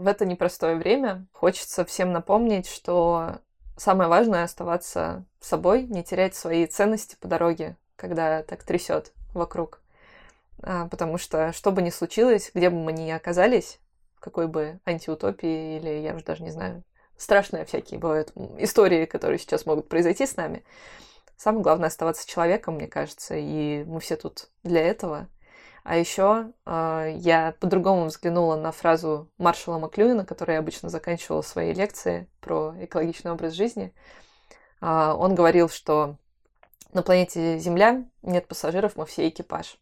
В это непростое время хочется всем напомнить, что самое важное оставаться собой, не терять свои ценности по дороге, когда так трясет вокруг. А, потому что, что бы ни случилось, где бы мы ни оказались, в какой бы антиутопии или, я уже даже не знаю, страшные всякие бывают истории, которые сейчас могут произойти с нами, самое главное оставаться человеком, мне кажется, и мы все тут для этого. А еще э, а, я по-другому взглянула на фразу Маршала Маклюина, которой я обычно заканчивала свои лекции про экологичный образ жизни. Э, он говорил, что на планете Земля нет пассажиров, мы все экипаж.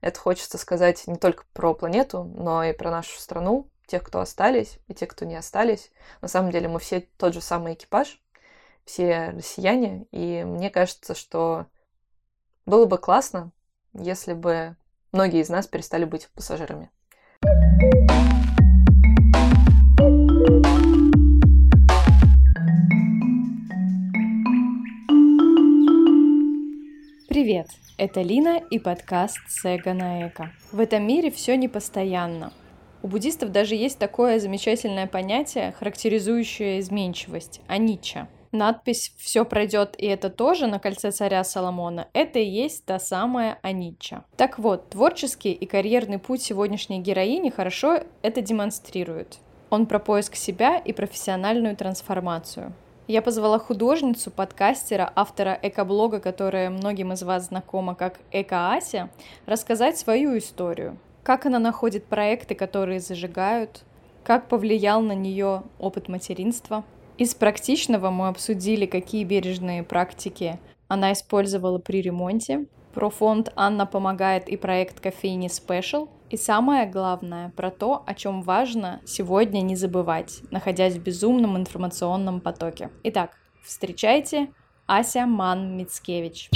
Это хочется сказать не только про планету, но и про нашу страну, тех, кто остались, и тех, кто не остались. На самом деле мы все тот же самый экипаж, все россияне, и мне кажется, что было бы классно, если бы многие из нас перестали быть пассажирами. Привет! Это Лина и подкаст Сега на Эко. В этом мире все непостоянно. У буддистов даже есть такое замечательное понятие, характеризующее изменчивость – анича. Надпись «Все пройдет, и это тоже» на кольце царя Соломона – это и есть та самая анича. Так вот, творческий и карьерный путь сегодняшней героини хорошо это демонстрирует. Он про поиск себя и профессиональную трансформацию. Я позвала художницу, подкастера, автора экоблога, которая многим из вас знакома как Эко-Ася, рассказать свою историю. Как она находит проекты, которые зажигают, как повлиял на нее опыт материнства. Из практичного мы обсудили, какие бережные практики она использовала при ремонте, про фонд «Анна помогает» и проект кофейни Special. И самое главное, про то, о чем важно сегодня не забывать, находясь в безумном информационном потоке. Итак, встречайте Ася Ман Мицкевич.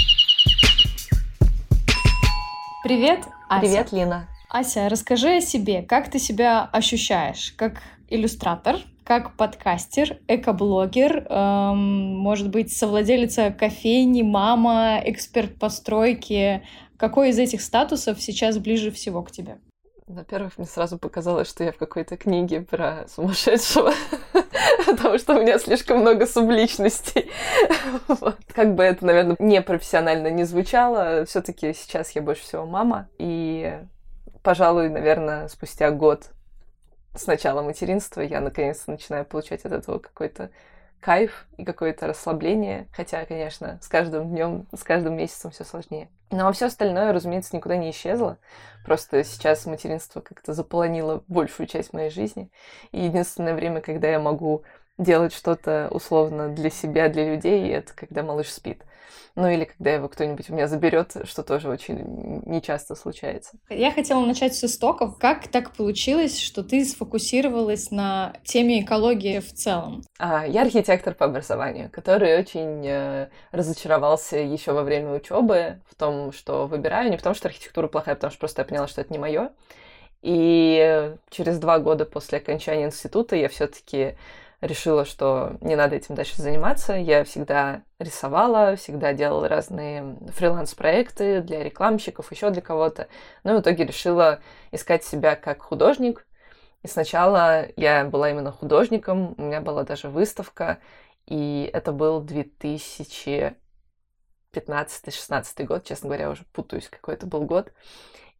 Привет, Ася. Привет, Лина. Ася, расскажи о себе, как ты себя ощущаешь, как иллюстратор, как подкастер, экоблогер, эм, может быть, совладелица кофейни, мама, эксперт по стройке. Какой из этих статусов сейчас ближе всего к тебе? Во-первых, мне сразу показалось, что я в какой-то книге про сумасшедшего, потому что у меня слишком много субличностей. вот. Как бы это, наверное, не профессионально не звучало, все таки сейчас я больше всего мама, и, пожалуй, наверное, спустя год с начала материнства я наконец-то начинаю получать от этого какой-то кайф и какое-то расслабление. Хотя, конечно, с каждым днем, с каждым месяцем все сложнее. Но все остальное, разумеется, никуда не исчезло. Просто сейчас материнство как-то заполонило большую часть моей жизни. И единственное время, когда я могу делать что-то условно для себя, для людей, это когда малыш спит. Ну или когда его кто-нибудь у меня заберет, что тоже очень нечасто случается. Я хотела начать с истоков. Как так получилось, что ты сфокусировалась на теме экологии в целом? А, я архитектор по образованию, который очень э, разочаровался еще во время учебы в том, что выбираю, не потому что архитектура плохая, а потому что просто я поняла, что это не мое. И через два года после окончания института я все-таки решила, что не надо этим дальше заниматься. Я всегда рисовала, всегда делала разные фриланс-проекты для рекламщиков, еще для кого-то. Но в итоге решила искать себя как художник. И сначала я была именно художником, у меня была даже выставка, и это был 2015-16 год, честно говоря, уже путаюсь, какой это был год.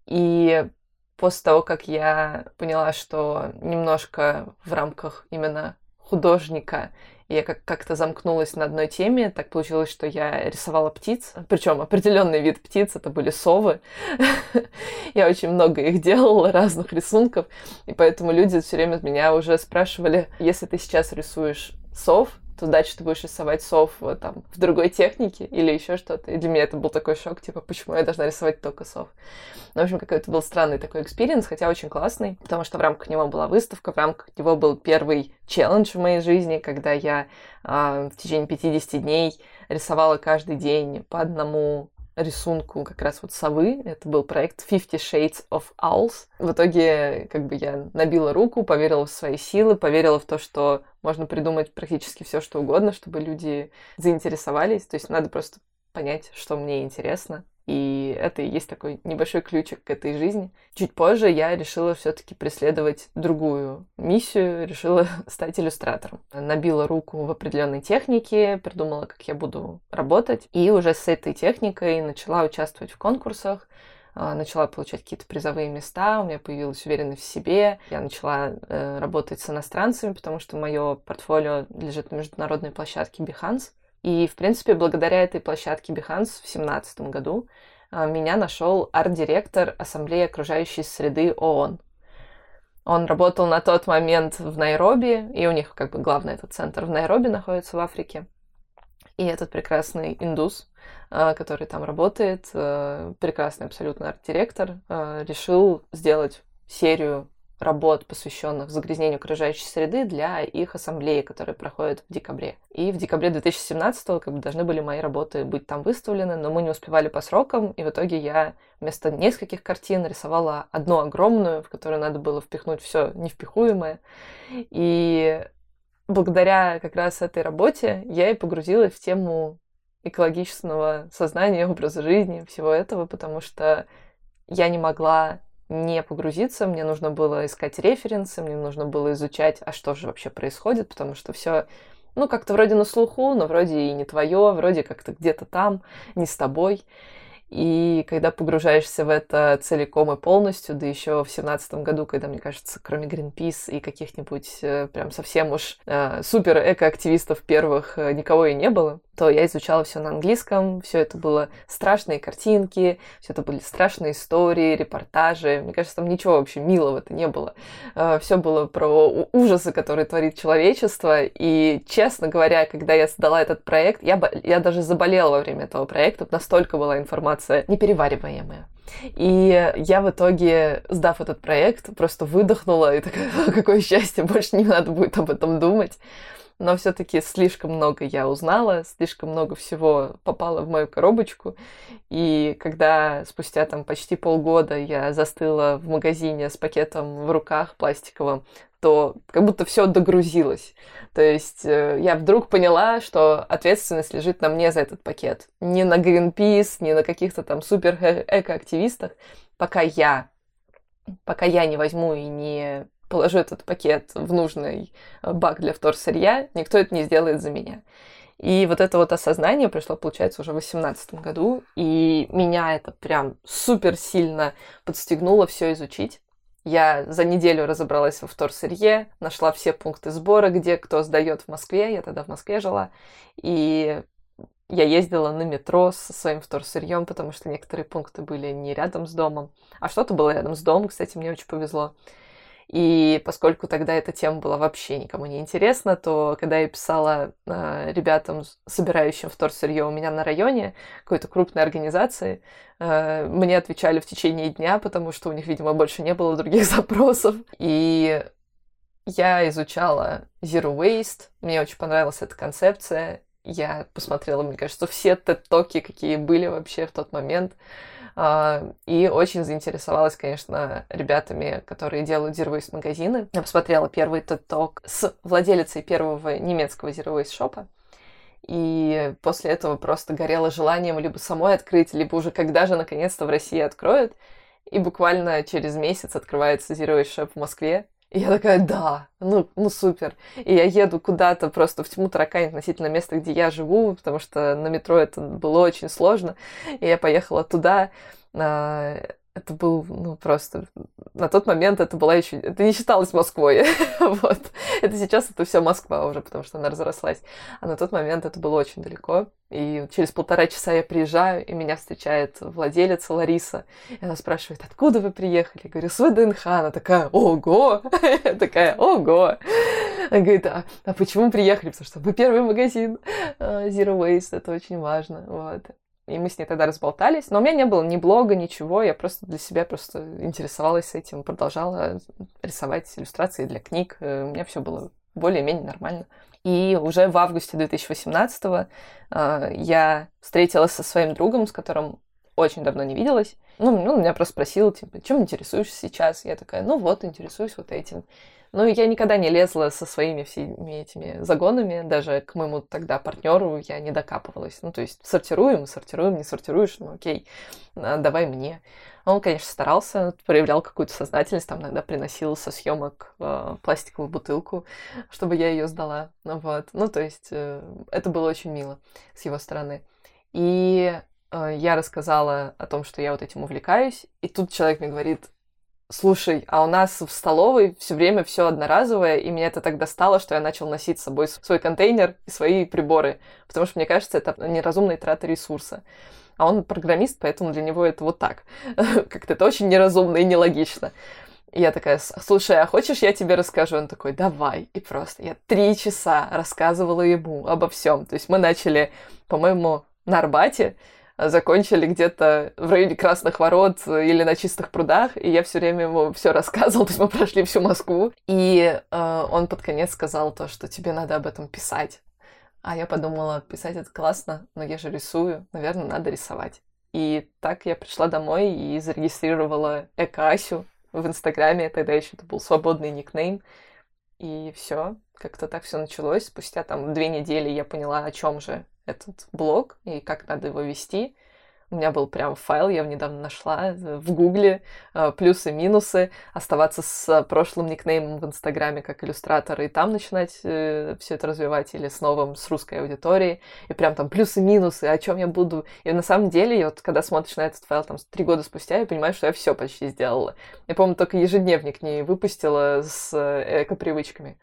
И после того, как я поняла, что немножко в рамках именно художника. И я как- как-то замкнулась на одной теме. Так получилось, что я рисовала птиц. Причем определенный вид птиц, это были совы. я очень много их делала, разных рисунков. И поэтому люди все время меня уже спрашивали, если ты сейчас рисуешь сов, то дальше ты будешь рисовать сов вот, там, в другой технике или еще что-то. И для меня это был такой шок, типа, почему я должна рисовать только сов. Ну, в общем, какой-то был странный такой experience, хотя очень классный, потому что в рамках него была выставка, в рамках него был первый челлендж в моей жизни, когда я э, в течение 50 дней рисовала каждый день по одному рисунку как раз вот совы. Это был проект Fifty Shades of Owls. В итоге как бы я набила руку, поверила в свои силы, поверила в то, что можно придумать практически все, что угодно, чтобы люди заинтересовались. То есть надо просто понять, что мне интересно, И это и есть такой небольшой ключик к этой жизни. Чуть позже я решила все-таки преследовать другую миссию, решила стать иллюстратором. Набила руку в определенной технике, придумала, как я буду работать, и уже с этой техникой начала участвовать в конкурсах, а, начала получать какие-то призовые места, у меня появилась уверенность в себе, я начала э, работать с иностранцами, потому что мое портфолио лежит на международной площадке Behance. И, в принципе, благодаря этой площадке Behance в 2017 году а, меня нашел арт-директор Ассамблеи окружающей среды ООН. Он работал на тот момент в Найроби, и у них как бы главный этот центр в Найроби находится в Африке. И этот прекрасный индус, а, который там работает, а, прекрасный абсолютно арт-директор, а, решил сделать серию работ, посвященных загрязнению окружающей среды для их ассамблеи, которая проходит в декабре. И в декабре 2017 как бы должны были мои работы быть там выставлены, но мы не успевали по срокам, и в итоге я вместо нескольких картин рисовала одну огромную, в которую надо было впихнуть все невпихуемое. И благодаря как раз этой работе я и погрузилась в тему экологичного сознания, образа жизни, всего этого, потому что я не могла не погрузиться, мне нужно было искать референсы, мне нужно было изучать, а что же вообще происходит, потому что все, ну, как-то вроде на слуху, но вроде и не твое, вроде как-то где-то там, не с тобой. И когда погружаешься в это целиком и полностью, да еще в семнадцатом году, когда, мне кажется, кроме Greenpeace и каких-нибудь э, прям совсем уж э, супер экоактивистов первых э, никого и не было, то я изучала все на английском, все это было страшные картинки, все это были страшные истории, репортажи. Мне кажется, там ничего вообще милого-то не было. Э, все было про ужасы, которые творит человечество. И, честно говоря, когда я создала этот проект, я, я даже заболела во время этого проекта, настолько была информация неперевариваемая. И я в итоге, сдав этот проект, просто выдохнула и такая, какое счастье, больше не надо будет об этом думать но все-таки слишком много я узнала, слишком много всего попало в мою коробочку. И когда спустя там почти полгода я застыла в магазине с пакетом в руках пластиковым, то как будто все догрузилось. То есть э, я вдруг поняла, что ответственность лежит на мне за этот пакет. Не на Greenpeace, не на каких-то там супер экоактивистах. Пока я, пока я не возьму и не положу этот пакет в нужный э, бак для вторсырья, никто это не сделает за меня. И вот это вот осознание пришло, получается, уже в 2018 году, и меня это прям супер сильно подстегнуло все изучить. Я за неделю разобралась во вторсырье, нашла все пункты сбора, где кто сдает в Москве, я тогда в Москве жила, и я ездила на метро со своим вторсырьем, потому что некоторые пункты были не рядом с домом, а что-то было рядом с домом, кстати, мне очень повезло. И поскольку тогда эта тема была вообще никому не интересна, то когда я писала э, ребятам, собирающим вторсырье у меня на районе, какой-то крупной организации, э, мне отвечали в течение дня, потому что у них, видимо, больше не было других запросов. И я изучала Zero Waste, мне очень понравилась эта концепция. Я посмотрела, мне кажется, все тет-токи, какие были вообще в тот момент. А, и очень заинтересовалась, конечно, ребятами, которые делают Zero магазины. Я посмотрела первый TED-ток с владелицей первого немецкого Zero шопа. И после этого просто горело желанием либо самой открыть, либо уже когда же наконец-то в России откроют. И буквально через месяц открывается Zero Waste Shop в Москве. И я такая, да, ну, ну супер. И я еду куда-то просто в тьму таракань относительно места, где я живу, потому что на метро это было очень сложно. И я поехала туда. А, это был, ну, просто... На тот момент это была еще... Это не считалось Москвой. вот. Это сейчас это все Москва уже, потому что она разрослась. А на тот момент это было очень далеко. И через полтора часа я приезжаю, и меня встречает владелица Лариса. И она спрашивает, откуда вы приехали? Я говорю, с ВДНХ. Она такая, ого! такая, ого! Она говорит, а, а почему приехали? Потому что мы первый магазин а, Zero Waste, это очень важно. Вот. И мы с ней тогда разболтались. Но у меня не было ни блога, ничего. Я просто для себя просто интересовалась этим, продолжала рисовать иллюстрации для книг. Э, у меня все было более-менее нормально. И уже в августе 2018 э, я встретилась со своим другом, с которым очень давно не виделась. Ну, ну меня просто спросил, типа, чем интересуешься сейчас? Я такая, ну вот, интересуюсь вот этим. Ну, я никогда не лезла со своими всеми этими загонами, даже к моему тогда партнеру я не докапывалась. Ну, то есть сортируем, сортируем, не сортируешь, ну окей, а, давай мне. Он, конечно, старался, проявлял какую-то сознательность, там иногда приносил со съемок э, пластиковую бутылку, чтобы я ее сдала. Вот. ну то есть э, это было очень мило с его стороны. И я рассказала о том, что я вот этим увлекаюсь, и тут человек мне говорит, Слушай, а у нас в столовой все время все одноразовое, и меня это так достало, что я начал носить с собой свой контейнер и свои приборы, потому что мне кажется, это неразумная трата ресурса. А он программист, поэтому для него это вот так. Как-то это очень неразумно и нелогично. И я такая, слушай, а хочешь, я тебе расскажу? Он такой, давай. И просто я три часа рассказывала ему обо всем. То есть мы начали, по-моему, на Арбате, закончили где-то в районе Красных Ворот или на Чистых прудах, и я все время ему все рассказывала, то есть мы прошли всю Москву, и э, он под конец сказал то, что тебе надо об этом писать. А я подумала, писать это классно, но я же рисую, наверное, надо рисовать. И так я пришла домой и зарегистрировала Экасю в Инстаграме, тогда еще это был свободный никнейм, и все, как-то так все началось. Спустя там две недели я поняла, о чем же этот блог и как надо его вести. У меня был прям файл, я его недавно нашла э, в Гугле, э, плюсы-минусы, оставаться с прошлым никнеймом в Инстаграме как иллюстратор и там начинать э, все это развивать, или с новым, с русской аудиторией, и прям там плюсы-минусы, о чем я буду. И на самом деле, я вот когда смотришь на этот файл там три года спустя, я понимаю, что я все почти сделала. Я, помню, только ежедневник не выпустила с эко-привычками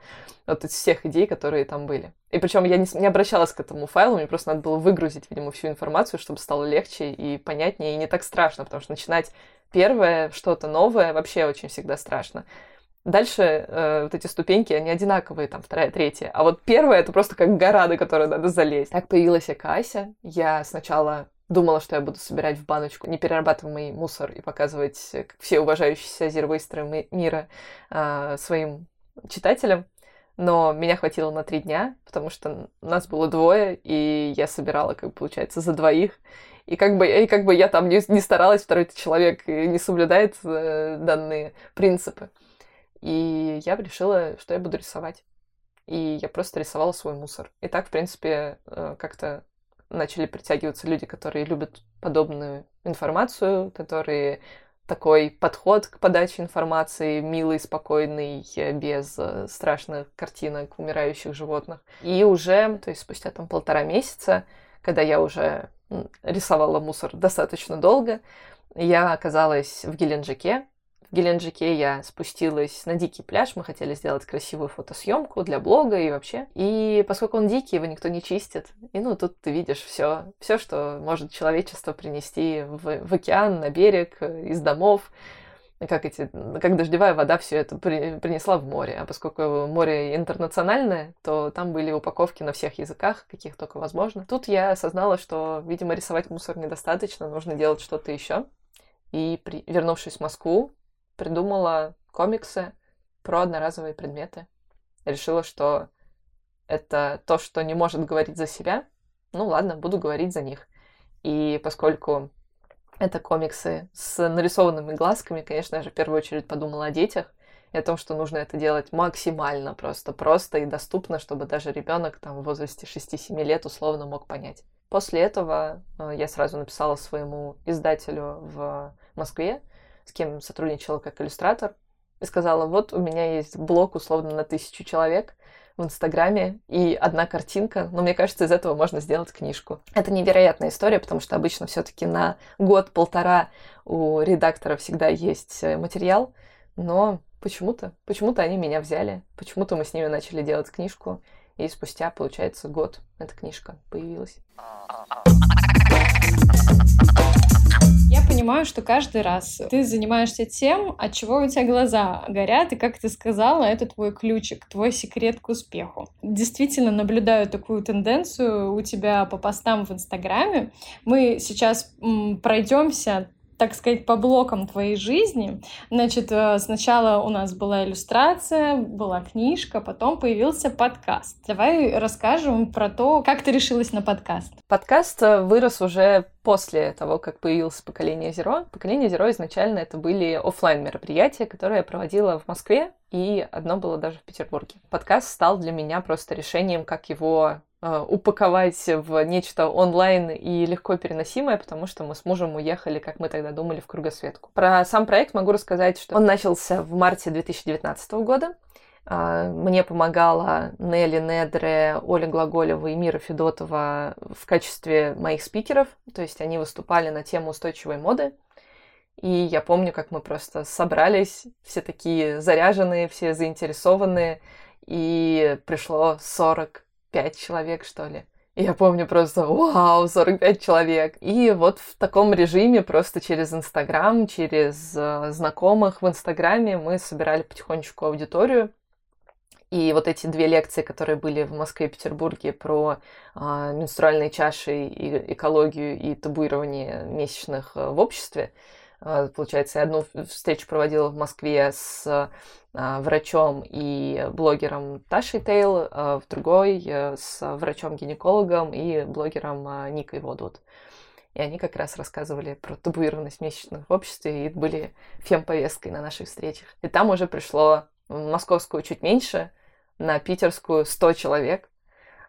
вот из всех идей, которые там были. И причем я не, не обращалась к этому файлу, мне просто надо было выгрузить, видимо, всю информацию, чтобы стало легче и понятнее, и не так страшно, потому что начинать первое, что-то новое, вообще очень всегда страшно. Дальше э, вот эти ступеньки, они одинаковые, там, вторая, третья. А вот первая — это просто как гора, на которую надо залезть. Так появилась Акася. Я сначала думала, что я буду собирать в баночку неперерабатываемый мусор и показывать все уважающиеся зервейстеры мира э, своим читателям но меня хватило на три дня, потому что нас было двое, и я собирала, как получается, за двоих. И как бы, и как бы я там не, не старалась, второй человек не соблюдает э, данные принципы. И я решила, что я буду рисовать. И я просто рисовала свой мусор. И так, в принципе, э, как-то начали притягиваться люди, которые любят подобную информацию, которые такой подход к подаче информации, милый, спокойный, без э, страшных картинок умирающих животных. И уже, то есть спустя там полтора месяца, когда я уже рисовала мусор достаточно долго, я оказалась в Геленджике, Геленджике я спустилась на дикий пляж. Мы хотели сделать красивую фотосъемку для блога и вообще. И поскольку он дикий, его никто не чистит. И ну тут ты видишь все, все, что может человечество принести в, в океан, на берег, из домов как эти, как дождевая вода все это при, принесла в море. А поскольку море интернациональное, то там были упаковки на всех языках, каких только возможно. Тут я осознала, что, видимо, рисовать мусор недостаточно, нужно делать что-то еще. И при, вернувшись в Москву, придумала комиксы про одноразовые предметы. Решила, что это то, что не может говорить за себя. Ну ладно, буду говорить за них. И поскольку это комиксы с нарисованными глазками, конечно, я же в первую очередь подумала о детях и о том, что нужно это делать максимально просто, просто и доступно, чтобы даже ребенок там в возрасте 6-7 лет условно мог понять. После этого э, я сразу написала своему издателю в Москве, с кем сотрудничала как иллюстратор, и сказала, вот у меня есть блог условно на тысячу человек в Инстаграме и одна картинка, но мне кажется, из этого можно сделать книжку. Это невероятная история, потому что обычно все-таки на год-полтора у редактора всегда есть э, материал, но почему-то, почему-то они меня взяли, почему-то мы с ними начали делать книжку, и спустя, получается, год эта книжка появилась. Я понимаю, что каждый раз ты занимаешься тем, от чего у тебя глаза горят, и, как ты сказала, это твой ключик, твой секрет к успеху. Действительно наблюдаю такую тенденцию у тебя по постам в Инстаграме. Мы сейчас пройдемся так сказать, по блокам твоей жизни. Значит, э, сначала у нас была иллюстрация, была книжка, потом появился подкаст. Давай расскажем про то, как ты решилась на подкаст. Подкаст э, вырос уже после того, как появилось поколение Zero. Поколение Zero изначально это были офлайн мероприятия, которые я проводила в Москве, и одно было даже в Петербурге. Подкаст стал для меня просто решением, как его упаковать в нечто онлайн и легко переносимое, потому что мы с мужем уехали, как мы тогда думали, в кругосветку. Про сам проект могу рассказать, что он начался в марте 2019 года. А, мне помогала Нелли Недре, Оля Глаголева и Мира Федотова в качестве моих спикеров. То есть они выступали на тему устойчивой моды. И я помню, как мы просто собрались, все такие заряженные, все заинтересованные, и пришло 45 человек, что ли. Я помню просто, вау, 45 человек. И вот в таком режиме, просто через Инстаграм, через э, знакомых в Инстаграме мы собирали потихонечку аудиторию. И вот эти две лекции, которые были в Москве и Петербурге про э, менструальные чаши, и экологию и табуирование месячных э, в обществе, получается, я одну встречу проводила в Москве с э, врачом и блогером Ташей Тейл, э, в другой э, с врачом-гинекологом и блогером Никой Водут. И они как раз рассказывали про табуированность месячных в обществе и были фем-повесткой на наших встречах. И там уже пришло в московскую чуть меньше, на питерскую 100 человек.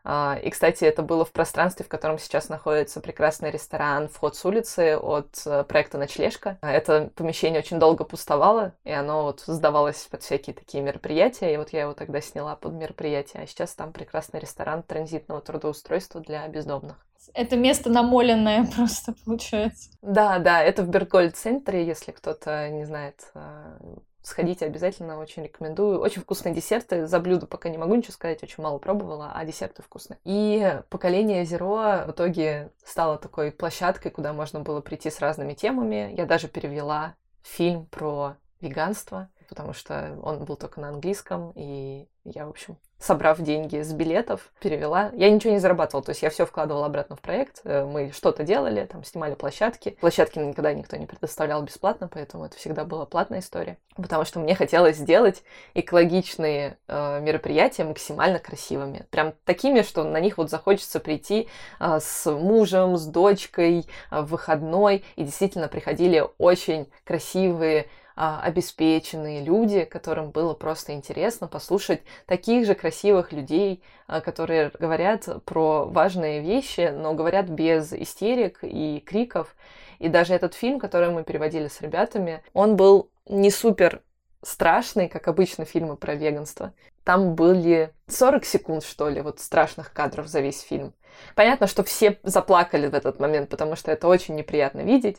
А, и, кстати, это было в пространстве, в котором сейчас находится прекрасный ресторан «Вход с улицы» от э, проекта «Ночлежка». Это помещение очень долго пустовало, и оно вот сдавалось под всякие такие мероприятия, и вот я его тогда сняла под мероприятие. А сейчас там прекрасный ресторан транзитного трудоустройства для бездомных. Это место намоленное просто получается. Да, да, это в Бергольд-центре, если кто-то не знает э, Сходите обязательно, очень рекомендую. Очень вкусные десерты. За блюдо пока не могу ничего сказать, очень мало пробовала, а десерты вкусные. И поколение Zero в итоге стало такой площадкой, куда можно было прийти с разными темами. Я даже перевела фильм про веганство, потому что он был только на английском, и я, в общем, собрав деньги с билетов, перевела. Я ничего не зарабатывала, то есть я все вкладывала обратно в проект. Э, мы что-то делали, там снимали площадки. Площадки никогда никто не предоставлял бесплатно, поэтому это всегда была платная история. Потому что мне хотелось сделать экологичные э, мероприятия максимально красивыми. Прям такими, что на них вот захочется прийти э, с мужем, с дочкой э, в выходной. И действительно приходили очень красивые обеспеченные люди, которым было просто интересно послушать таких же красивых людей, а, которые говорят про важные вещи, но говорят без истерик и криков. И даже этот фильм, который мы переводили с ребятами, он был не супер страшный, как обычно фильмы про веганство. Там были 40 секунд, что ли, вот страшных кадров за весь фильм. Понятно, что все заплакали в этот момент, потому что это очень неприятно видеть.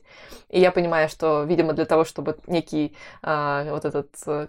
И я понимаю, что, видимо, для того, чтобы некий э, вот этот э,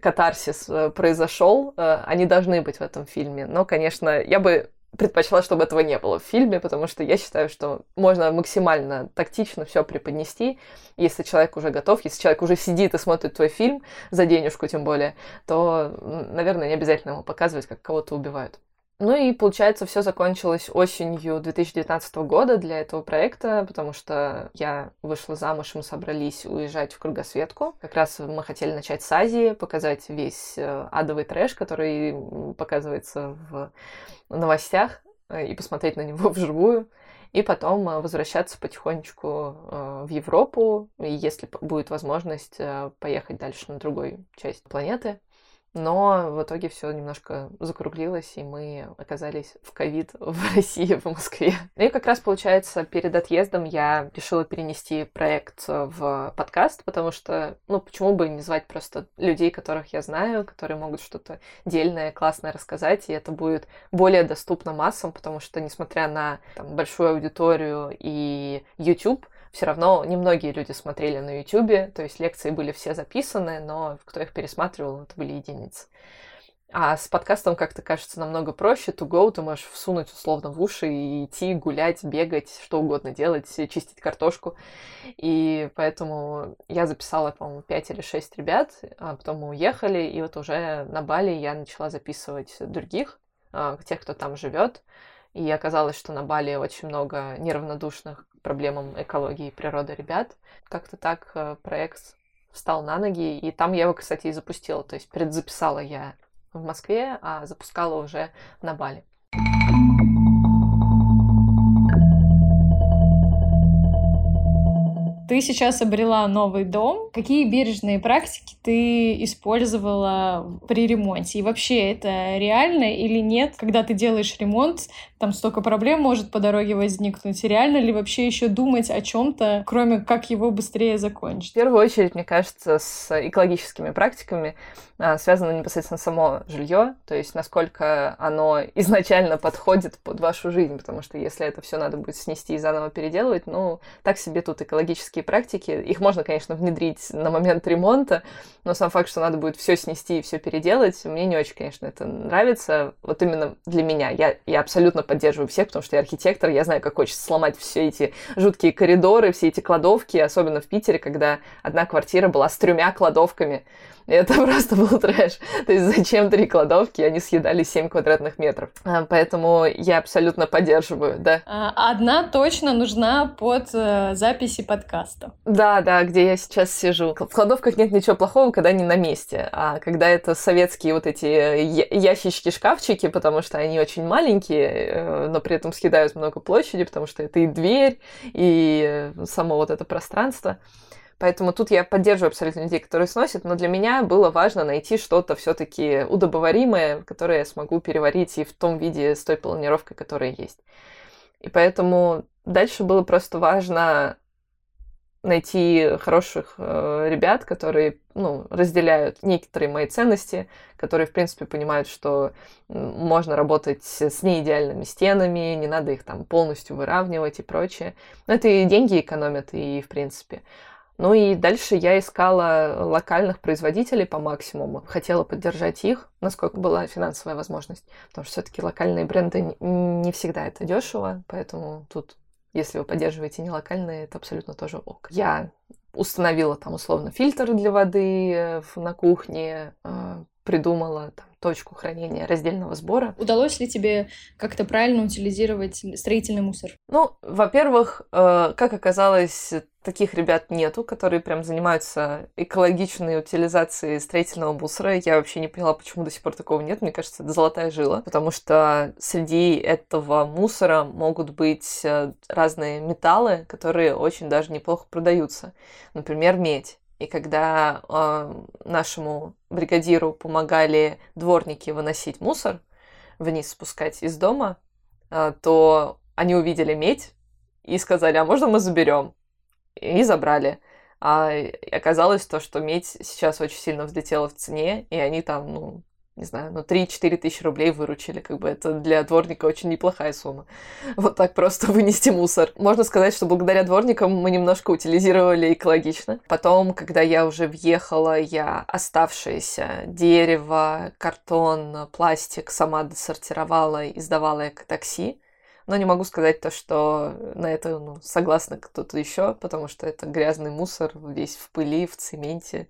катарсис э, произошел, э, они должны быть в этом фильме. Но, конечно, я бы предпочла, чтобы этого не было в фильме, потому что я считаю, что можно максимально тактично все преподнести. Если человек уже готов, если человек уже сидит и смотрит твой фильм, за денежку тем более, то, наверное, не обязательно ему показывать, как кого-то убивают. Ну и, получается, все закончилось осенью 2019 года для этого проекта, потому что я вышла замуж, мы собрались уезжать в кругосветку. Как раз мы хотели начать с Азии, показать весь э, адовый трэш, который показывается в новостях, э, и посмотреть на него вживую. И потом э, возвращаться потихонечку в Европу, и если будет возможность поехать дальше на другую часть планеты. Но в итоге все немножко закруглилось, и мы оказались в ковид в России, в Москве. И как раз, получается, перед отъездом я решила перенести проект в подкаст, потому что, ну, почему бы не звать просто людей, которых я знаю, которые могут что-то дельное, классное рассказать, и это будет более доступно массам, потому что, несмотря на там, большую аудиторию и YouTube, все равно немногие люди смотрели на YouTube, то есть лекции были все записаны, но кто их пересматривал, это были единицы. А с подкастом как-то кажется намного проще. To go ты можешь всунуть условно в уши и идти, гулять, бегать, что угодно делать, чистить картошку. И поэтому я записала, по-моему, 5 или 6 ребят, а потом мы уехали, и вот уже на Бали я начала записывать других, а, тех, кто там живет. И оказалось, что на Бали очень много неравнодушных проблемам экологии и природы ребят. Как-то так э, проект встал на ноги, и там я его, кстати, и запустила. То есть предзаписала я в Москве, а запускала уже на Бали. Ты сейчас обрела новый дом. Какие бережные практики ты использовала при ремонте? И вообще это реально или нет? Когда ты делаешь ремонт, там столько проблем может по дороге возникнуть. Реально ли вообще еще думать о чем-то, кроме как его быстрее закончить? В первую очередь, мне кажется, с экологическими практиками связано непосредственно само жилье, то есть насколько оно изначально подходит под вашу жизнь, потому что если это все надо будет снести и заново переделывать, ну, так себе тут экологические практики. Их можно, конечно, внедрить на момент ремонта, но сам факт, что надо будет все снести и все переделать, мне не очень, конечно, это нравится. Вот именно для меня. Я, я абсолютно поддерживаю всех, потому что я архитектор, я знаю, как хочется сломать все эти жуткие коридоры, все эти кладовки, особенно в Питере, когда одна квартира была с тремя кладовками. Это просто был трэш. То есть зачем три кладовки? Они съедали 7 квадратных метров. А, поэтому я абсолютно поддерживаю, да. А, одна точно нужна под э, записи подкаста. Да, да, где я сейчас сижу. В кладовках нет ничего плохого, когда они на месте. А когда это советские вот эти ящички, шкафчики, потому что они очень маленькие, э, но при этом съедают много площади, потому что это и дверь, и э, само вот это пространство. Поэтому тут я поддерживаю абсолютно людей, которые сносят, но для меня было важно найти что-то все-таки удобоваримое, которое я смогу переварить и в том виде с той планировкой, которая есть. И поэтому дальше было просто важно найти хороших э, ребят, которые ну, разделяют некоторые мои ценности, которые, в принципе, понимают, что можно работать с неидеальными стенами, не надо их там полностью выравнивать и прочее. Но это и деньги экономят, и в принципе. Ну и дальше я искала локальных производителей по максимуму. Хотела поддержать их, насколько была финансовая возможность. Потому что все-таки локальные бренды не всегда это дешево, поэтому тут, если вы поддерживаете не локальные, это абсолютно тоже ок. Я установила там условно фильтр для воды э, на кухне, э, придумала там, точку хранения раздельного сбора. Удалось ли тебе как-то правильно утилизировать строительный мусор? Ну, во-первых, э, как оказалось, таких ребят нету, которые прям занимаются экологичной утилизацией строительного мусора. Я вообще не поняла, почему до сих пор такого нет. Мне кажется, это золотая жила, потому что среди этого мусора могут быть э, разные металлы, которые очень даже неплохо продаются. Например, медь. И когда э, нашему бригадиру помогали дворники выносить мусор, вниз спускать из дома, э, то они увидели медь и сказали, а можно мы заберем? И забрали. А оказалось то, что медь сейчас очень сильно взлетела в цене, и они там, ну, не знаю, ну, 3-4 тысячи рублей выручили, как бы это для дворника очень неплохая сумма. Вот так просто вынести мусор. Можно сказать, что благодаря дворникам мы немножко утилизировали экологично. Потом, когда я уже въехала, я оставшееся дерево, картон, пластик сама досортировала и сдавала к такси но не могу сказать то, что на это ну, согласна кто-то еще, потому что это грязный мусор, весь в пыли, в цементе.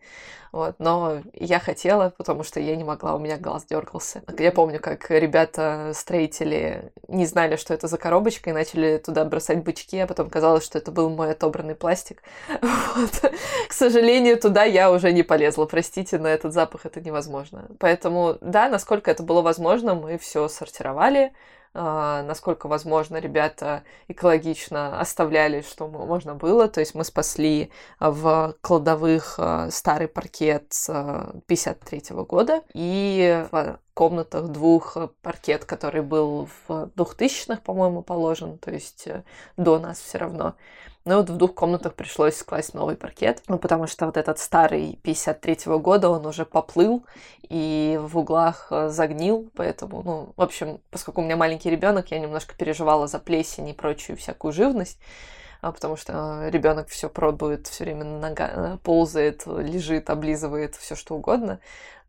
Вот. Но я хотела, потому что я не могла, у меня глаз дергался. Я помню, как ребята-строители не знали, что это за коробочка, и начали туда бросать бычки, а потом казалось, что это был мой отобранный пластик. Вот. К сожалению, туда я уже не полезла. Простите, на этот запах это невозможно. Поэтому, да, насколько это было возможно, мы все сортировали, насколько возможно, ребята экологично оставляли, что можно было. То есть мы спасли в кладовых а, старый паркет 53 -го года и комнатах двух паркет, который был в 2000-х, по-моему, положен, то есть э, до нас все равно. Ну вот в двух комнатах пришлось класть новый паркет, ну потому что вот этот старый 53-го года, он уже поплыл и в углах э, загнил, поэтому, ну, в общем, поскольку у меня маленький ребенок, я немножко переживала за плесень и прочую всякую живность, а, потому что ребенок все пробует, все время нога э, ползает, лежит, облизывает, все что угодно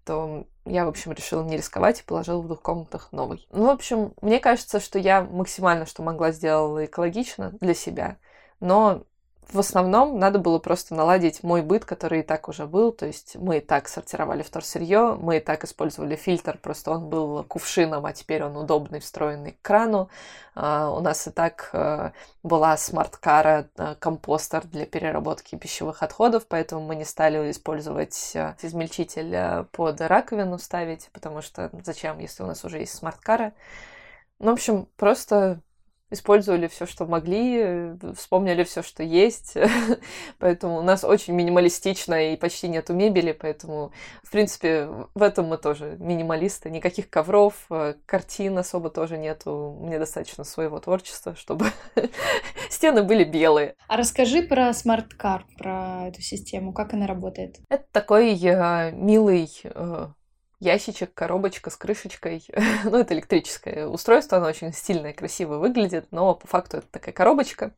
то я, в общем, решила не рисковать и положила в двух комнатах новый. Ну, в общем, мне кажется, что я максимально, что могла, сделала экологично для себя но в основном надо было просто наладить мой быт, который и так уже был. То есть мы и так сортировали вторсырье, мы и так использовали фильтр, просто он был кувшином, а теперь он удобный, встроенный к крану. Э, у нас и так э, была Smart Cara, э, компостер для переработки пищевых отходов, поэтому мы не стали использовать измельчитель под раковину ставить, потому что зачем, если у нас уже есть Smart Cara. Ну, в общем, просто использовали все, что могли, вспомнили все, что есть. поэтому у нас очень минималистично и почти нету мебели, поэтому, в принципе, в этом мы тоже минималисты. Никаких ковров, э, картин особо тоже нету. Мне достаточно своего творчества, чтобы стены были белые. А расскажи про смарт-кар, про эту систему, как она работает. Это такой э, милый э, ящичек, коробочка с крышечкой. ну, это электрическое устройство, оно очень стильное, красиво выглядит, но по факту это такая коробочка.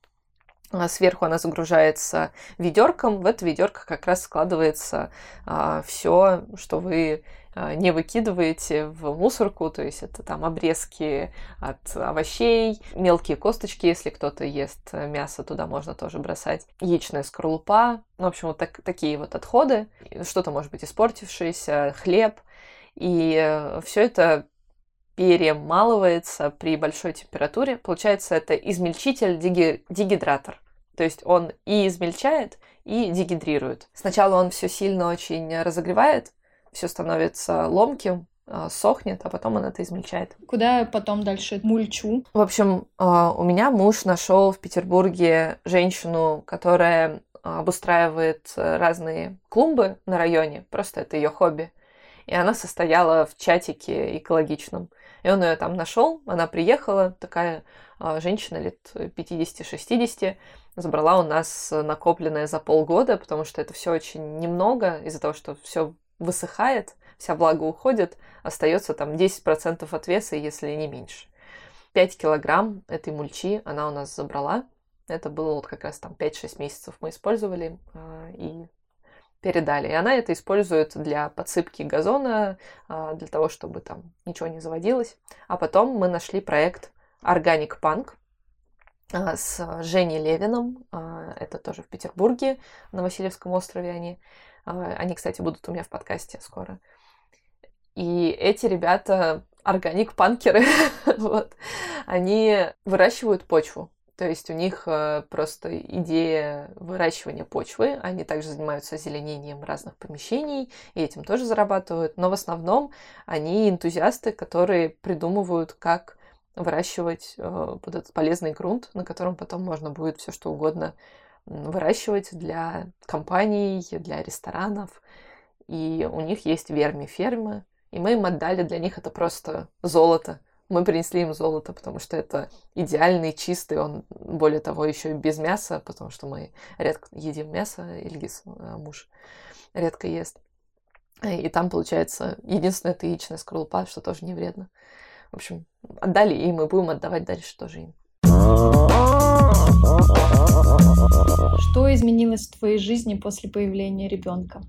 А сверху она загружается ведерком. В это ведерко как раз складывается а, все, что вы а, не выкидываете в мусорку, то есть это там обрезки от овощей, мелкие косточки, если кто-то ест мясо, туда можно тоже бросать, яичная скорлупа, ну, в общем, вот так, такие вот отходы, что-то может быть испортившееся, хлеб, и э, все это перемалывается при большой температуре. Получается, это измельчитель диги, дигидратор. То есть он и измельчает, и дегидрирует. Сначала он все сильно очень разогревает, все становится ломким, э, сохнет, а потом он это измельчает. Куда потом дальше мульчу? В общем, э, у меня муж нашел в Петербурге женщину, которая обустраивает разные клумбы на районе. Просто это ее хобби и она состояла в чатике экологичном. И он ее там нашел, она приехала, такая э, женщина лет 50-60, забрала у нас накопленное за полгода, потому что это все очень немного, из-за того, что все высыхает, вся влага уходит, остается там 10% от веса, если не меньше. 5 килограмм этой мульчи она у нас забрала. Это было вот как раз там 5-6 месяцев мы использовали, э, и передали. И она это использует для подсыпки газона, а, для того, чтобы там ничего не заводилось. А потом мы нашли проект Organic Punk а, с Женей Левиным. А, это тоже в Петербурге, на Васильевском острове они. Они, кстати, будут у меня в подкасте скоро. И эти ребята органик-панкеры, вот, они выращивают почву. То есть у них э, просто идея выращивания почвы. Они также занимаются озеленением разных помещений и этим тоже зарабатывают. Но в основном они энтузиасты, которые придумывают, как выращивать э, вот этот полезный грунт, на котором потом можно будет все что угодно выращивать для компаний, для ресторанов. И у них есть верми-фермы, и мы им отдали, для них это просто золото. Мы принесли им золото, потому что это идеальный, чистый, он, более того, еще и без мяса, потому что мы редко едим мясо, Ильгиз, э, муж, редко ест. И там, получается, единственное это яичная скорлупа, что тоже не вредно. В общем, отдали им, и будем отдавать дальше тоже им. Что изменилось в твоей жизни после появления ребенка?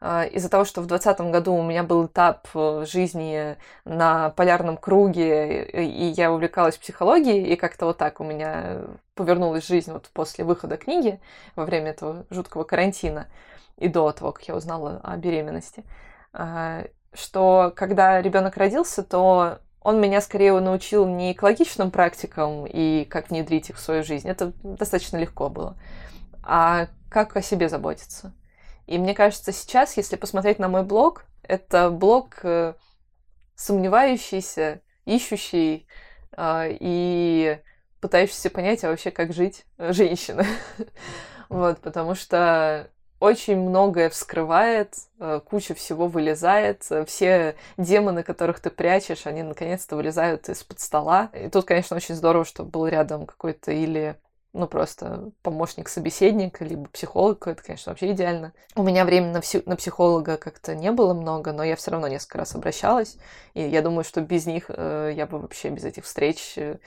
А, из-за того, что в 2020 году у меня был этап э, жизни на полярном круге, и я увлекалась психологией, и как-то вот так у меня повернулась жизнь вот после выхода книги во время этого жуткого карантина и до того, как я узнала о беременности, а, что когда ребенок родился, то он меня скорее научил не экологичным практикам и как внедрить их в свою жизнь. Это достаточно легко было. А как о себе заботиться. И мне кажется, сейчас, если посмотреть на мой блог, это блог э, сомневающийся, ищущий э, и пытающийся понять, а вообще как жить э, женщина. вот, потому что очень многое вскрывает, э, куча всего вылезает, все демоны, которых ты прячешь, они наконец-то вылезают из-под стола. И тут, конечно, очень здорово, что был рядом какой-то или ну, просто помощник собеседника, либо психолог, это, конечно, вообще идеально. У меня времени на, пси- на психолога как-то не было много, но я все равно несколько раз обращалась, и я думаю, что без них э, я бы вообще без этих встреч, э,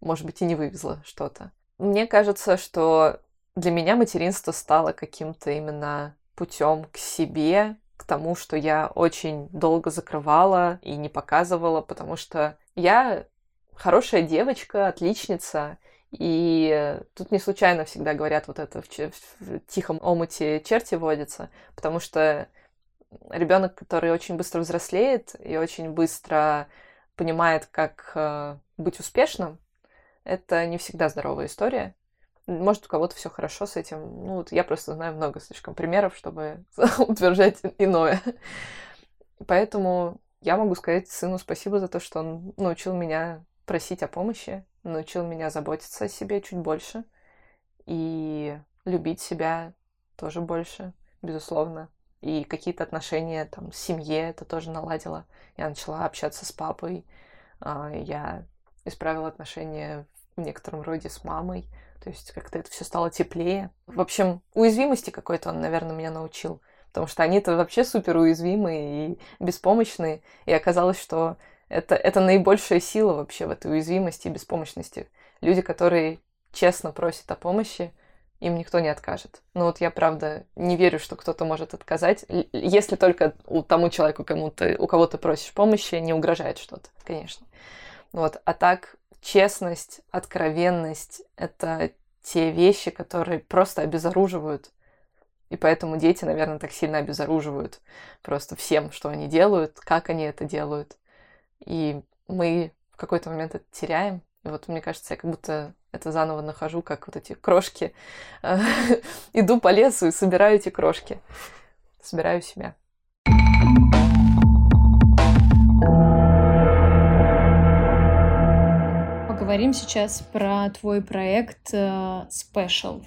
может быть, и не вывезла что-то. Мне кажется, что для меня материнство стало каким-то именно путем к себе, к тому, что я очень долго закрывала и не показывала, потому что я хорошая девочка, отличница, И тут не случайно всегда говорят вот это в, в тихом омуте черти водятся, потому что ребенок, который очень быстро взрослеет и очень быстро понимает, как э, быть успешным, это не всегда здоровая история. Может, у кого-то все хорошо с этим. Ну, вот я просто знаю много слишком примеров, чтобы утверждать иное. Поэтому я могу сказать сыну спасибо за то, что он научил меня просить о помощи, научил меня заботиться о себе чуть больше и любить себя тоже больше, безусловно. И какие-то отношения там с семье это тоже наладило. Я начала общаться с папой, а, я исправила отношения в некотором роде с мамой, то есть как-то это все стало теплее. В общем, уязвимости какой-то он, наверное, меня научил, потому что они-то вообще супер уязвимые и беспомощные, и оказалось, что это, это наибольшая сила вообще в этой уязвимости и беспомощности. Люди, которые честно просят о помощи, им никто не откажет. Но вот я, правда, не верю, что кто-то может отказать, если только у тому человеку, кому ты, у кого ты просишь помощи, не угрожает что-то, конечно. Вот. А так, честность, откровенность — это те вещи, которые просто обезоруживают. И поэтому дети, наверное, так сильно обезоруживают просто всем, что они делают, как они это делают. И мы в какой-то момент это теряем. И вот мне кажется, я как будто это заново нахожу, как вот эти крошки. Иду по лесу и собираю эти крошки. Собираю себя. Поговорим сейчас про твой проект э, Special.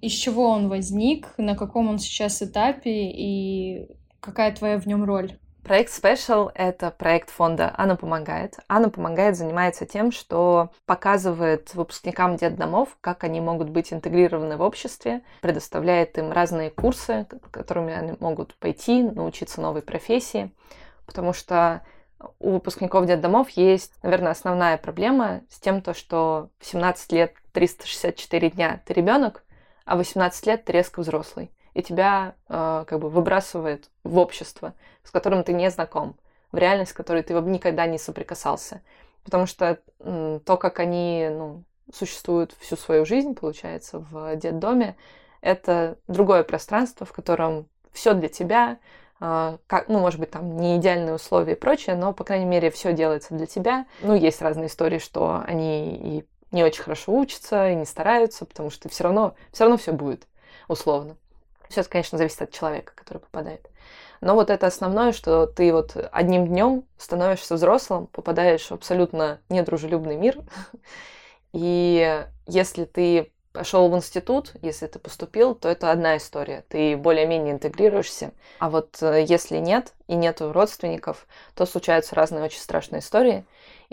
Из чего он возник, на каком он сейчас этапе и какая твоя в нем роль? Проект Special — это проект фонда. «Анна помогает». «Анна помогает» занимается тем, что показывает выпускникам детдомов, как они могут быть интегрированы в обществе, предоставляет им разные курсы, которыми они могут пойти, научиться новой профессии, потому что у выпускников детдомов есть, наверное, основная проблема с тем, то, что в 17 лет 364 дня ты ребенок, а в 18 лет ты резко взрослый и тебя э, как бы выбрасывает в общество, с которым ты не знаком, в реальность, с которой ты никогда не соприкасался. Потому что э, то, как они ну, существуют всю свою жизнь, получается, в детдоме, это другое пространство, в котором все для тебя, э, как, ну, может быть, там не идеальные условия и прочее, но, по крайней мере, все делается для тебя. Ну, есть разные истории, что они и не очень хорошо учатся, и не стараются, потому что все равно, все равно все будет, условно. Сейчас, конечно, зависит от человека, который попадает. Но вот это основное, что ты вот одним днем становишься взрослым, попадаешь в абсолютно недружелюбный мир. И если ты пошел в институт, если ты поступил, то это одна история. Ты более-менее интегрируешься. А вот э, если нет и нету родственников, то случаются разные очень страшные истории.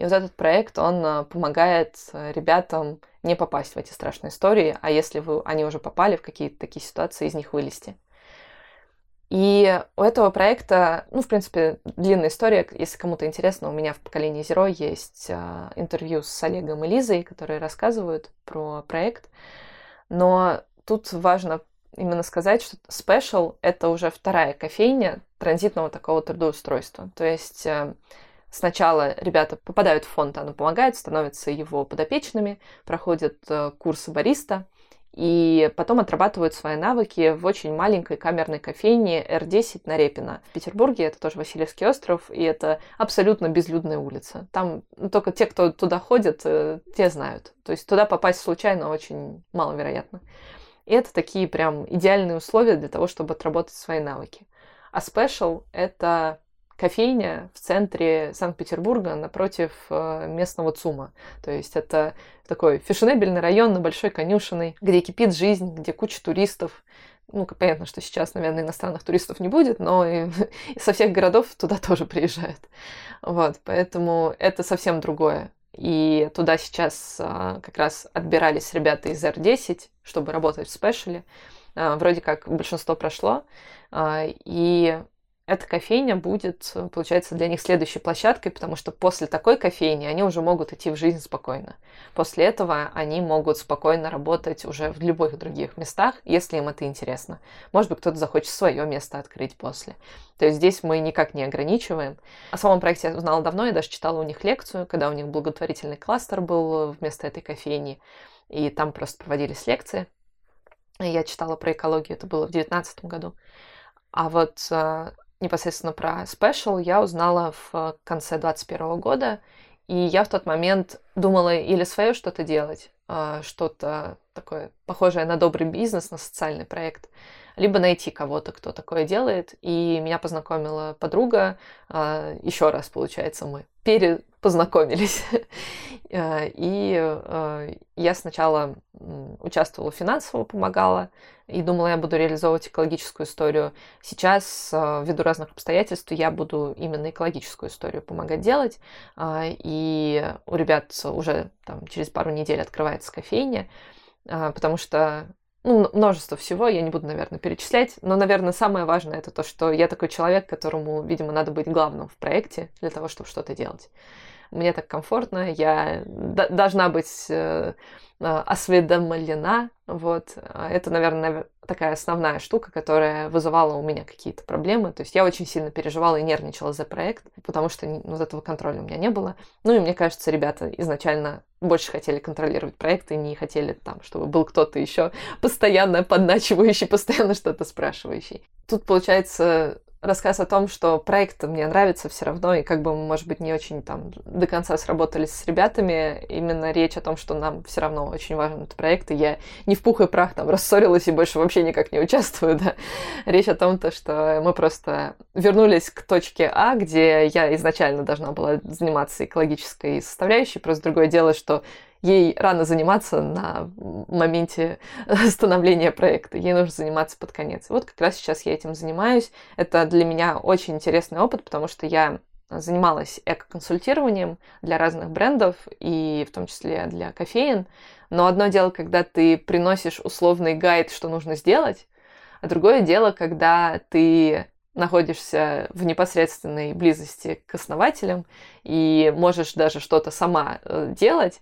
И вот этот проект, он э, помогает э, ребятам не попасть в эти страшные истории, а если вы, они уже попали в какие-то такие ситуации, из них вылезти. И у этого проекта, ну, в принципе, длинная история. Если кому-то интересно, у меня в поколении Zero есть э, интервью с Олегом и Лизой, которые рассказывают про проект. Но тут важно именно сказать, что Special — это уже вторая кофейня транзитного такого трудоустройства. То есть Сначала ребята попадают в фонд «Она помогает», становятся его подопечными, проходят э, курсы бариста, и потом отрабатывают свои навыки в очень маленькой камерной кофейне R10 на Репино. В Петербурге это тоже Васильевский остров, и это абсолютно безлюдная улица. Там ну, только те, кто туда ходит, э, те знают. То есть туда попасть случайно очень маловероятно. И это такие прям идеальные условия для того, чтобы отработать свои навыки. А Special — это кофейня в центре Санкт-Петербурга напротив э, местного ЦУМа. То есть это такой фешенебельный район на Большой Конюшиной, где кипит жизнь, где куча туристов. Ну, понятно, что сейчас, наверное, иностранных туристов не будет, но и, и со всех городов туда тоже приезжают. Вот, поэтому это совсем другое. И туда сейчас а, как раз отбирались ребята из R10, чтобы работать в спешле. А, вроде как большинство прошло. И эта кофейня будет, получается, для них следующей площадкой, потому что после такой кофейни они уже могут идти в жизнь спокойно. После этого они могут спокойно работать уже в любых других местах, если им это интересно. Может быть, кто-то захочет свое место открыть после. То есть здесь мы никак не ограничиваем. О самом проекте я узнала давно, я даже читала у них лекцию, когда у них благотворительный кластер был вместо этой кофейни. и там просто проводились лекции. Я читала про экологию, это было в 2019 году. А вот э, непосредственно про Special я узнала в конце 2021 года, и я в тот момент думала или свое что-то делать, э, что-то такое похожее на добрый бизнес, на социальный проект, либо найти кого-то, кто такое делает. И меня познакомила подруга, э, еще раз, получается, мы перепознакомились. Э, и э, я сначала участвовала финансово, помогала, и думала, я буду реализовывать экологическую историю. Сейчас, э, ввиду разных обстоятельств, я буду именно экологическую историю помогать делать. И у ребят уже там, через пару недель открывается кофейня, потому что ну, множество всего, я не буду, наверное, перечислять, но, наверное, самое важное это то, что я такой человек, которому, видимо, надо быть главным в проекте для того, чтобы что-то делать. Мне так комфортно, я должна быть э, а, осведомлена. Вот. А это, наверное, такая основная штука, которая вызывала у меня какие-то проблемы. То есть я очень сильно переживала и нервничала за проект, потому что вот этого контроля у меня не было. Ну и мне кажется, ребята изначально больше хотели контролировать проект и не хотели там, чтобы был кто-то еще постоянно подначивающий, постоянно что-то спрашивающий. Тут, получается, рассказ о том, что проект мне нравится все равно, и как бы мы, может быть, не очень там до конца сработались с ребятами, именно речь о том, что нам все равно очень важен этот проект, и я не в пух и прах там рассорилась и больше вообще никак не участвую, да. Речь о том, то, что мы просто вернулись к точке А, где я изначально должна была заниматься экологической составляющей, просто другое дело, что ей рано заниматься на моменте становления проекта. Ей нужно заниматься под конец. Вот как раз сейчас я этим занимаюсь. Это для меня очень интересный опыт, потому что я занималась эко-консультированием для разных брендов, и в том числе для кофеин. Но одно дело, когда ты приносишь условный гайд, что нужно сделать, а другое дело, когда ты находишься в непосредственной близости к основателям и можешь даже что-то сама э, делать,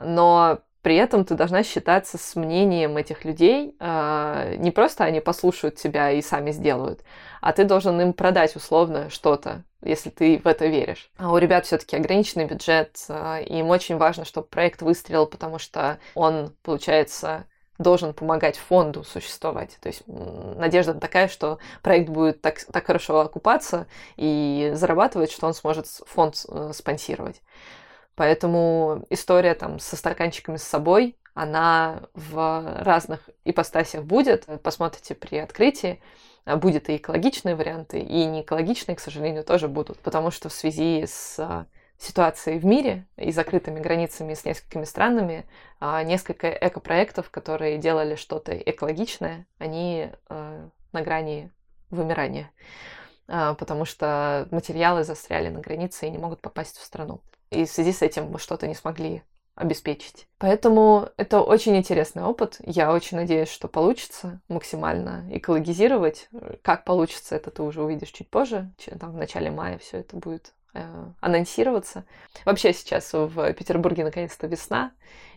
но при этом ты должна считаться с мнением этих людей. А, не просто они послушают тебя и сами сделают, а ты должен им продать условно что-то, если ты в это веришь. А у ребят все-таки ограниченный бюджет, а, и им очень важно, чтобы проект выстрелил, потому что он, получается, должен помогать фонду существовать. То есть надежда такая, что проект будет так, так хорошо окупаться и зарабатывать, что он сможет фонд э, спонсировать. Поэтому история там со стаканчиками с собой, она в разных ипостасях будет. Посмотрите при открытии. Будет и экологичные варианты, и не экологичные, к сожалению, тоже будут. Потому что в связи с а, ситуацией в мире и закрытыми границами с несколькими странами, а, несколько экопроектов, которые делали что-то экологичное, они а, на грани вымирания потому что материалы застряли на границе и не могут попасть в страну и в связи с этим мы что-то не смогли обеспечить. Поэтому это очень интересный опыт. Я очень надеюсь, что получится максимально экологизировать. Как получится, это ты уже увидишь чуть позже. Там в начале мая все это будет э, анонсироваться. Вообще сейчас в Петербурге наконец-то весна,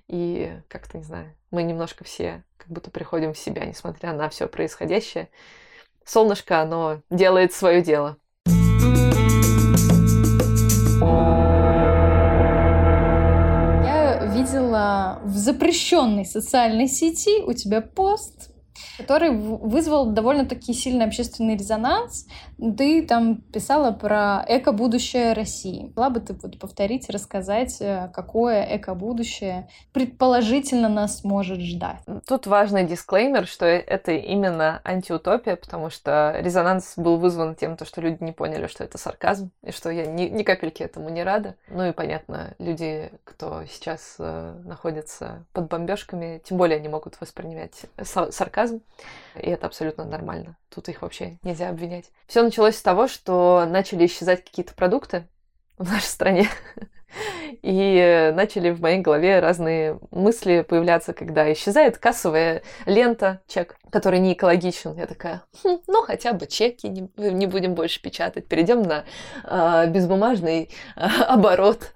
и как-то, не знаю, мы немножко все как будто приходим в себя, несмотря на все происходящее. Солнышко, оно делает свое дело. В запрещенной социальной сети у тебя пост который вызвал довольно-таки сильный общественный резонанс. Ты там писала про эко-будущее России. Могла бы ты вот повторить, рассказать, э, какое эко-будущее предположительно нас может ждать? Тут важный дисклеймер, что это именно антиутопия, потому что резонанс был вызван тем, что люди не поняли, что это сарказм, и что я ни, ни капельки этому не рада. Ну и понятно, люди, кто сейчас э, находится под бомбежками, тем более они могут воспринимать сарказм. И это абсолютно нормально. Тут их вообще нельзя обвинять. Все началось с того, что начали исчезать какие-то продукты в нашей стране. И начали в моей голове разные мысли появляться, когда исчезает кассовая лента, чек, который не экологичен. Я такая, хм, ну хотя бы чеки не, не будем больше печатать, перейдем на э, безбумажный э, оборот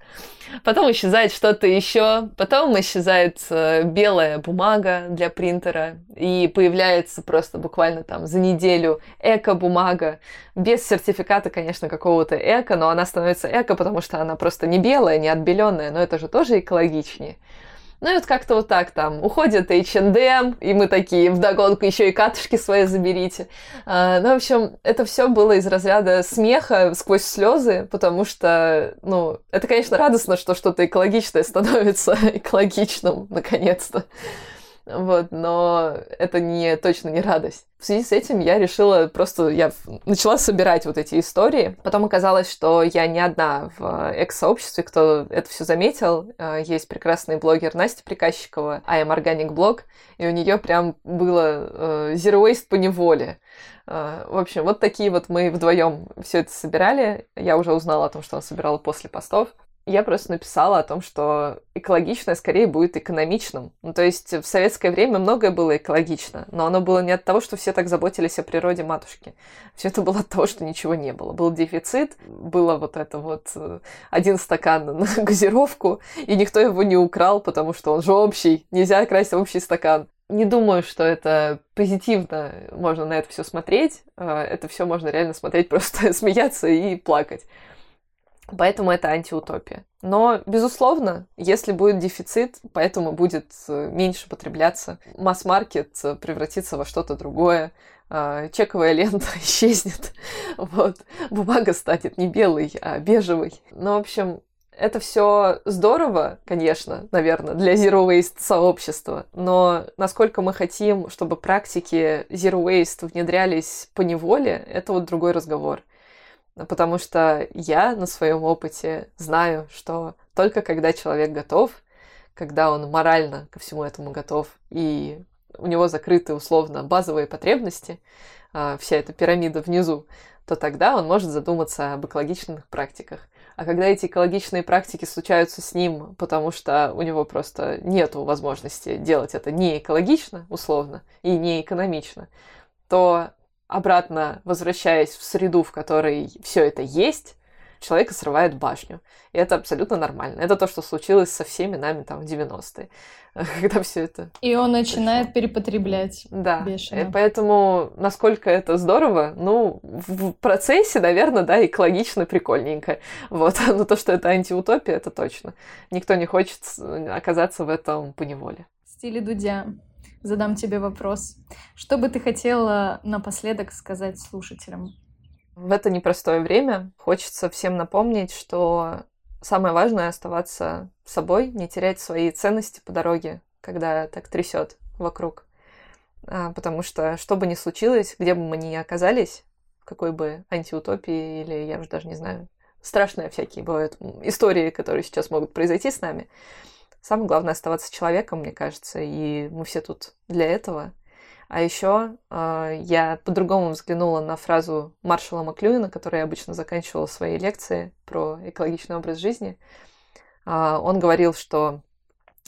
потом исчезает что-то еще, потом исчезает э, белая бумага для принтера, и появляется просто буквально там за неделю эко-бумага, без сертификата, конечно, какого-то эко, но она становится эко, потому что она просто не белая, не отбеленная, но это же тоже экологичнее. Ну и вот как-то вот так там уходит H&M, и мы такие вдогонку еще и катышки свои заберите. А, ну, в общем, это все было из разряда смеха сквозь слезы, потому что, ну, это, конечно, радостно, что что-то экологичное становится экологичным, наконец-то. Вот, но это не, точно не радость. В связи с этим я решила просто, я начала собирать вот эти истории. Потом оказалось, что я не одна в экс-сообществе, кто это все заметил. А, есть прекрасный блогер Настя Приказчикова, I am Organic Blog, и у нее прям было э, Zero Waste по неволе. А, в общем, вот такие вот мы вдвоем все это собирали. Я уже узнала о том, что она собирала после постов я просто написала о том, что экологичное скорее будет экономичным. Ну, то есть в советское время многое было экологично, но оно было не от того, что все так заботились о природе матушки. Все это было от того, что ничего не было. Был дефицит, было вот это вот э, один стакан на газировку, и никто его не украл, потому что он же общий, нельзя красть общий стакан. Не думаю, что это позитивно можно на это все смотреть. Э, это все можно реально смотреть, просто смеяться и плакать. Поэтому это антиутопия. Но, безусловно, если будет дефицит, поэтому будет э, меньше потребляться, масс-маркет э, превратится во что-то другое, а, чековая лента исчезнет, вот, бумага станет не белой, а бежевой. Ну, в общем, это все здорово, конечно, наверное, для Zero Waste сообщества, но насколько мы хотим, чтобы практики Zero Waste внедрялись по неволе, это вот другой разговор потому что я на своем опыте знаю, что только когда человек готов, когда он морально ко всему этому готов, и у него закрыты условно базовые потребности, а, вся эта пирамида внизу, то тогда он может задуматься об экологичных практиках. А когда эти экологичные практики случаются с ним, потому что у него просто нет возможности делать это не экологично, условно, и не экономично, то обратно возвращаясь в среду, в которой все это есть, человека срывает башню. И это абсолютно нормально. Это то, что случилось со всеми нами там в 90-е, когда все это... И он начинает пришло. перепотреблять. Да. Бешено. И поэтому, насколько это здорово, ну, в процессе, наверное, да, экологично, прикольненько. Вот. Но то, что это антиутопия, это точно. Никто не хочет оказаться в этом поневоле. В стиле Дудя задам тебе вопрос. Что бы ты хотела напоследок сказать слушателям? В это непростое время хочется всем напомнить, что самое важное оставаться собой, не терять свои ценности по дороге, когда так трясет вокруг. А, потому что, что бы ни случилось, где бы мы ни оказались, в какой бы антиутопии или, я уже даже не знаю, страшные всякие бывают истории, которые сейчас могут произойти с нами, Самое главное оставаться человеком, мне кажется, и мы все тут для этого. А еще э, а, я по-другому взглянула на фразу Маршала Маклюина, которой я обычно заканчивала свои лекции про экологичный образ жизни. Э, он говорил, что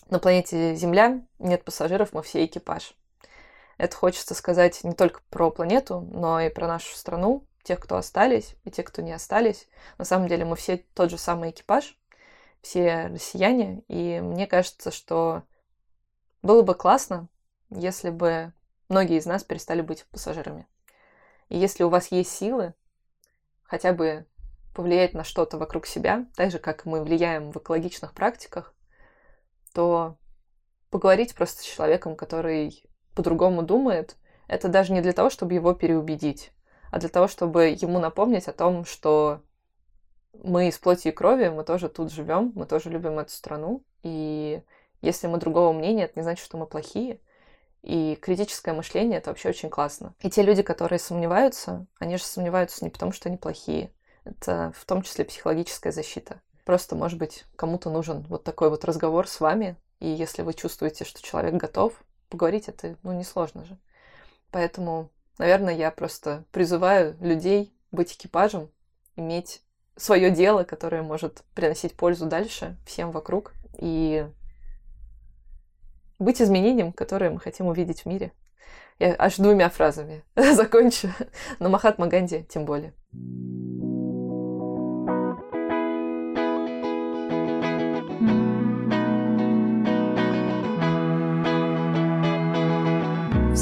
на планете Земля нет пассажиров, мы все экипаж. Это хочется сказать не только про планету, но и про нашу страну, тех, кто остались, и тех, кто не остались. На самом деле мы все тот же самый экипаж, все россияне. И мне кажется, что было бы классно, если бы многие из нас перестали быть пассажирами. И если у вас есть силы хотя бы повлиять на что-то вокруг себя, так же, как мы влияем в экологичных практиках, то поговорить просто с человеком, который по-другому думает, это даже не для того, чтобы его переубедить, а для того, чтобы ему напомнить о том, что мы из плоти и крови, мы тоже тут живем, мы тоже любим эту страну. И если мы другого мнения, это не значит, что мы плохие. И критическое мышление это вообще очень классно. И те люди, которые сомневаются, они же сомневаются не потому, что они плохие. Это в том числе психологическая защита. Просто, может быть, кому-то нужен вот такой вот разговор с вами. И если вы чувствуете, что человек готов, поговорить это, ну, несложно же. Поэтому, наверное, я просто призываю людей быть экипажем, иметь свое дело, которое может приносить пользу дальше всем вокруг и быть изменением, которое мы хотим увидеть в мире. Я аж двумя фразами закончу, но Махатма Ганди тем более.